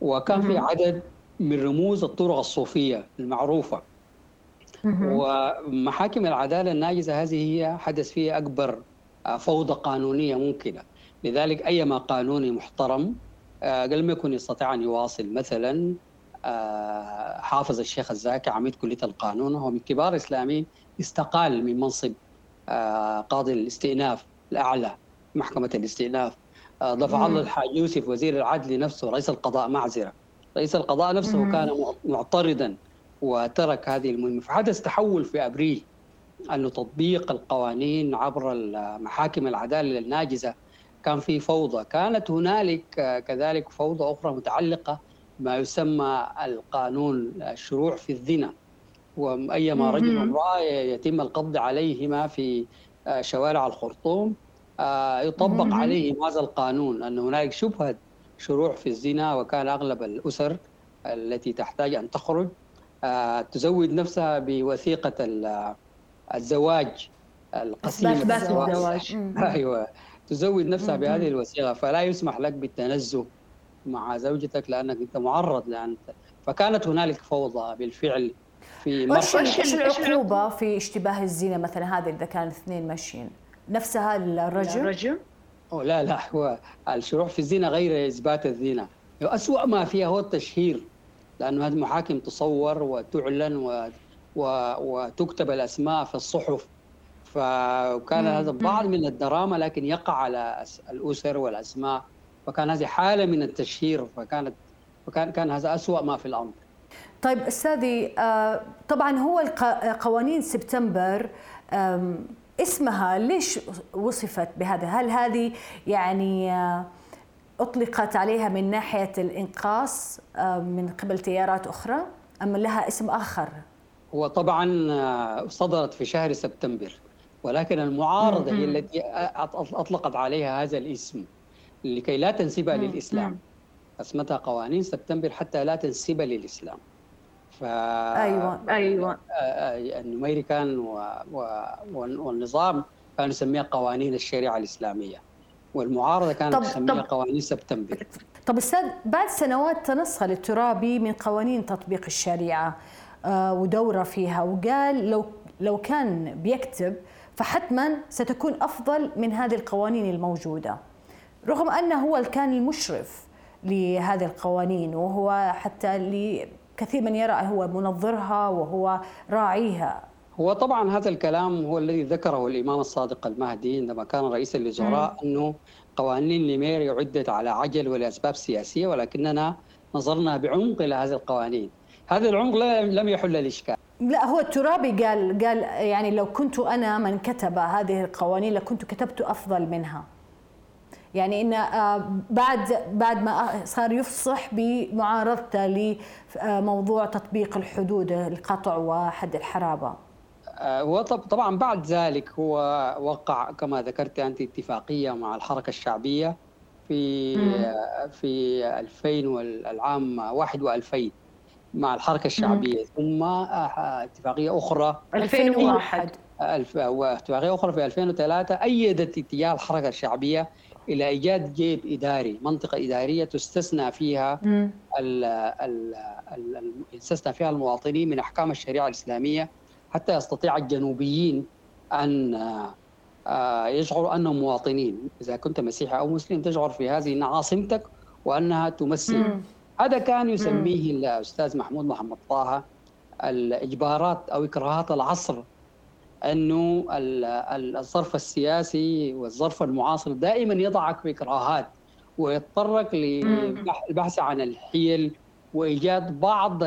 وكان في عدد من رموز الطرق الصوفية المعروفة. ومحاكم العدالة الناجزة هذه هي حدث فيها أكبر فوضى قانونية ممكنة. لذلك أيما قانوني محترم آه، قل ما يكون يستطيع أن يواصل مثلا آه، حافظ الشيخ الزاكي عميد كلية القانون وهو من كبار الإسلاميين استقال من منصب قاضي الاستئناف الأعلى محكمة الاستئناف. ضفع الله الحاج يوسف وزير العدل نفسه رئيس القضاء معذرة. رئيس القضاء نفسه كان معترضا وترك هذه المهمة. فحدث تحول في أبريل أنه تطبيق القوانين عبر محاكم العدالة الناجزة كان في فوضى. كانت هنالك كذلك فوضى أخرى متعلقة ما يسمى القانون الشروع في الزنا. وأيما رجل وامرأة يتم القبض عليهما في شوارع الخرطوم. آه، يطبق عليهم هذا القانون أن هنالك شبهة شروع في الزنا وكان أغلب الأسر التي تحتاج أن تخرج آه، تزود نفسها بوثيقة الزواج القسيم اثبات الزواج. أيوه. تزود نفسها بهذه الوثيقة فلا يسمح لك بالتنزه مع زوجتك لأنك أنت معرض لأن فكانت هنالك فوضى بالفعل. في مرحله إيش العقوبة في اشتباه الزنا مثلا هذا إذا كان اثنين ماشيين؟ نفسها الرجم؟ الرجم؟ أو لا لا هو الشروع في الزنا غير إثبات الزنا أسوأ ما فيها هو التشهير لأنه هذه المحاكم تصور وتعلن و... و... وتكتب الأسماء في الصحف. فكان هذا بعض من الدراما لكن يقع على الأسر والأسماء. فكان هذه حالة من التشهير فكانت فكان كان هذا أسوأ ما في الأمر طيب أستاذي آه، طبعا هو قوانين سبتمبر اسمها ليش وصفت بهذا؟ هل هذه يعني آه، أطلقت عليها من ناحية الإنقاص من قبل تيارات أخرى أم لها اسم آخر؟ هو طبعا صدرت في شهر سبتمبر ولكن المعارضة هي التي أطلقت عليها هذا الاسم لكي لا تنسبها للإسلام. أسمتها قوانين سبتمبر حتى لا تنسبها للإسلام. ف أيوه. أيوه. النميري كان و... و... والنظام كانوا يسميها قوانين الشريعة الإسلامية والمعارضة كانت تسميها قوانين سبتمبر. طب أستاذ بعد سنوات تنصل الترابي من قوانين تطبيق الشريعة آه، ودورة فيها وقال لو لو كان بيكتب فحتما ستكون أفضل من هذه القوانين الموجودة رغم أنه هو كان المشرف لهذه القوانين وهو حتى لكثير من يرى هو منظرها وهو راعيها. هو طبعا هذا الكلام هو الذي ذكره الإمام الصادق المهدي عندما كان رئيس الوزراء أنه قوانين ليميري عدت على عجل ولأسباب سياسية ولكننا نظرنا بعمق إلى هذه القوانين. هذا العمق لم يحل الإشكال. لا هو الترابي قال قال يعني لو كنت أنا من كتب هذه القوانين لكنت كتبت أفضل منها. يعني إن آه، بعد بعد ما صار يفصح بمعارضته لموضوع تطبيق الحدود القطع وحد الحرابة. آه، هو طبعا بعد ذلك هو وقع كما ذكرت أنت اتفاقية مع الحركة الشعبية في في 2000 والعام 1 و2000 مع الحركة الشعبية. ثم آه، اتفاقية أخرى 2001 اتفاقية أخرى في 2003 أيدت اتجاه الحركة الشعبية إلى إيجاد جيب إداري منطقة إدارية تستثنى فيها ال ال ال يستثنى فيها المواطنين من أحكام الشريعة الإسلامية حتى يستطيع الجنوبيين أن آه، يشعروا أنهم مواطنين. إذا كنت مسيحي أو مسلم تشعر في هذه ان عاصمتك وأنها تمثل. هذا كان يسميه الأستاذ محمود محمد طه الإجبارات أو إكراهات العصر أنه الظرف السياسي والظرف المعاصر دائما يضعك في إكراهات ويضطرك للبحث عن الحيل وإيجاد بعض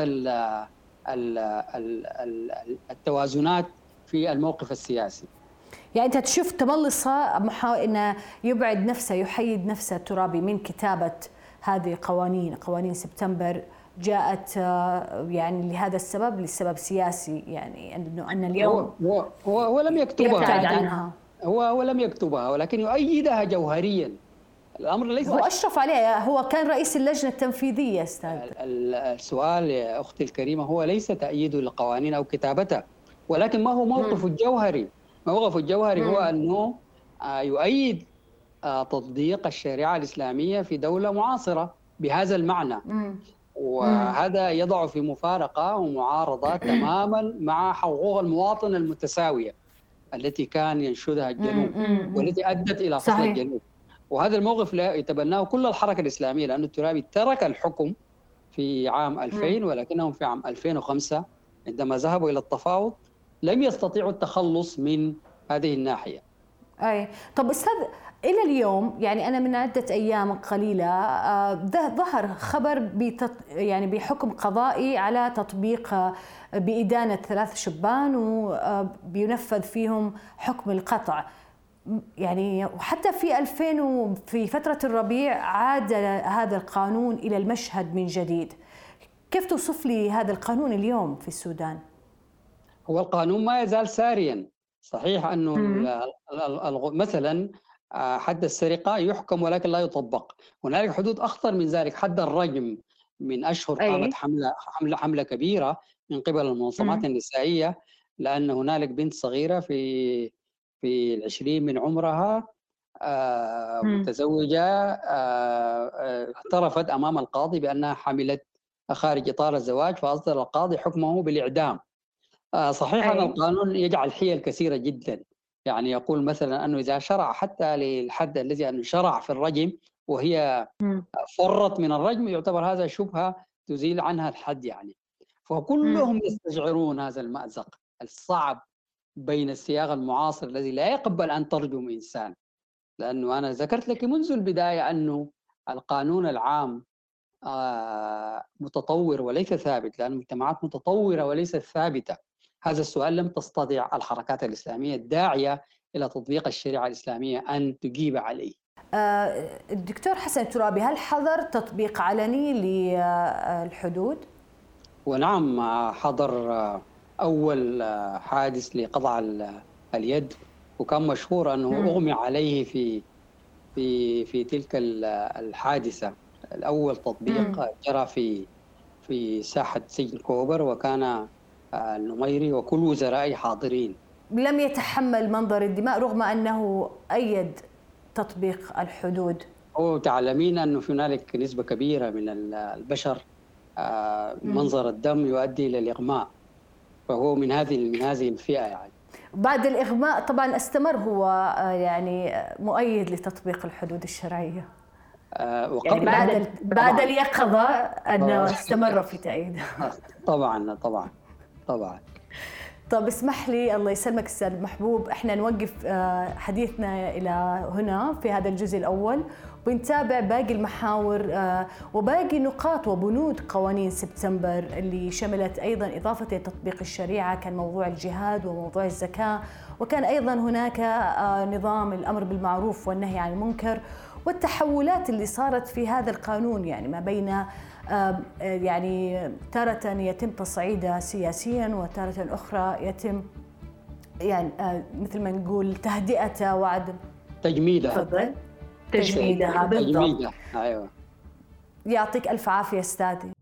التوازنات في الموقف السياسي. يعني أنت تشوف تملصه محاول إنه يبعد نفسه يحيد نفسه الترابي من كتابة هذه قوانين قوانين سبتمبر جاءت آه، يعني لهذا السبب لسبب سياسي يعني أنه أن اليوم هو هو, هو لم يكتبها. عنها. هو هو لم يكتبها ولكن يؤيدها جوهريا. الأمر ليس هو أشرف عليها هو كان رئيس اللجنة التنفيذية أستاذ. السؤال يا أختي الكريمة هو ليس تأييده للقوانين أو كتابتها ولكن ما هو موقفه الجوهري؟ موقفه الجوهري هو أنه آه، يؤيد آه، تطبيق الشريعة الإسلامية في دولة معاصرة بهذا المعنى. وهذا يضع في مفارقة ومعارضة تماما مع حقوق المواطن المتساوية التي كان ينشدها الجنوب والتي أدت إلى فصل الجنوب. وهذا الموقف لا يتبناه كل الحركة الإسلامية لأن الترابي ترك الحكم في عام 2000 ولكنهم في عام 2005 عندما ذهبوا إلى التفاوض لم يستطيعوا التخلص من هذه الناحية. أي. طب أستاذ إلى اليوم يعني أنا من عدة أيام قليلة آه، ظهر خبر بتط يعني بحكم قضائي على تطبيق آه، بإدانة ثلاث شبان وبينفذ فيهم حكم القطع. يعني وحتى في 2000 في فترة الربيع عاد هذا القانون إلى المشهد من جديد. كيف توصف لي هذا القانون اليوم في السودان؟ هو القانون ما يزال ساريا. صحيح أنه مثلا آه، حد السرقة يحكم ولكن لا يطبق. هنالك حدود أخطر من ذلك. حد الرجم من أشهر قامت حملة حملة حملة كبيرة من قبل المنظمات النسائية لأن هنالك بنت صغيرة في في العشرين من عمرها آه، متزوجة آه، اعترفت أمام القاضي بأنها حملت خارج إطار الزواج فأصدر القاضي حكمه بالإعدام. صحيح أن القانون يجعل حيل كثيرة جدا. يعني يقول مثلا أنه إذا شرع حتى للحد الذي انه شرع في الرجم وهي فرت من الرجم يعتبر هذا شبهة تزيل عنها الحد يعني. فكلهم يستشعرون هذا المأزق الصعب بين السياق المعاصر الذي لا يقبل أن ترجم إنسان. لأنه أنا ذكرت لك منذ البداية أنه القانون العام آه، متطور وليس ثابت لأن المجتمعات متطورة وليست ثابتة. هذا السؤال لم تستطع الحركات الإسلامية الداعية إلى تطبيق الشريعة الإسلامية أن تجيب عليه. آه، الدكتور حسن الترابي هل حظر تطبيق علني للحدود؟ ونعم حضر أول حادث لقطع اليد وكان مشهور أنه أغمي عليه في في في تلك الحادثة. الأول تطبيق جرى في في ساحة سجن كوبر وكان النميري وكل وزرائه حاضرين. لم يتحمل منظر الدماء رغم أنه أيد تطبيق الحدود. وتعلمين أنه هنالك نسبة كبيرة من البشر آه، منظر الدم يؤدي إلى الإغماء. فهو من هذه من هذه الفئة يعني. بعد الإغماء طبعا استمر هو آه، يعني مؤيد لتطبيق الحدود الشرعية. آه، وقبل يعني بعد بعد اليقظة أنه استمر في تأييده. طبعا طبعا. طبعا. طب اسمح لي الله يسلمك أستاذ محبوب إحنا نوقف آه، حديثنا إلى هنا في هذا الجزء الأول ونتابع باقي المحاور آه، وباقي نقاط وبنود قوانين سبتمبر اللي شملت أيضا إضافة تطبيق الشريعة كان موضوع الجهاد وموضوع الزكاة وكان أيضا هناك آه، نظام الأمر بالمعروف والنهي عن المنكر والتحولات اللي صارت في هذا القانون يعني ما بين يعني تارة يتم تصعيدها سياسيا وتارة أخرى يتم يعني آه، مثل ما نقول تهدئته وعدم. تجميدها. تفضل. تجميدها بالضبط. تجميدها أيوه. يعطيك ألف عافية أستاذي.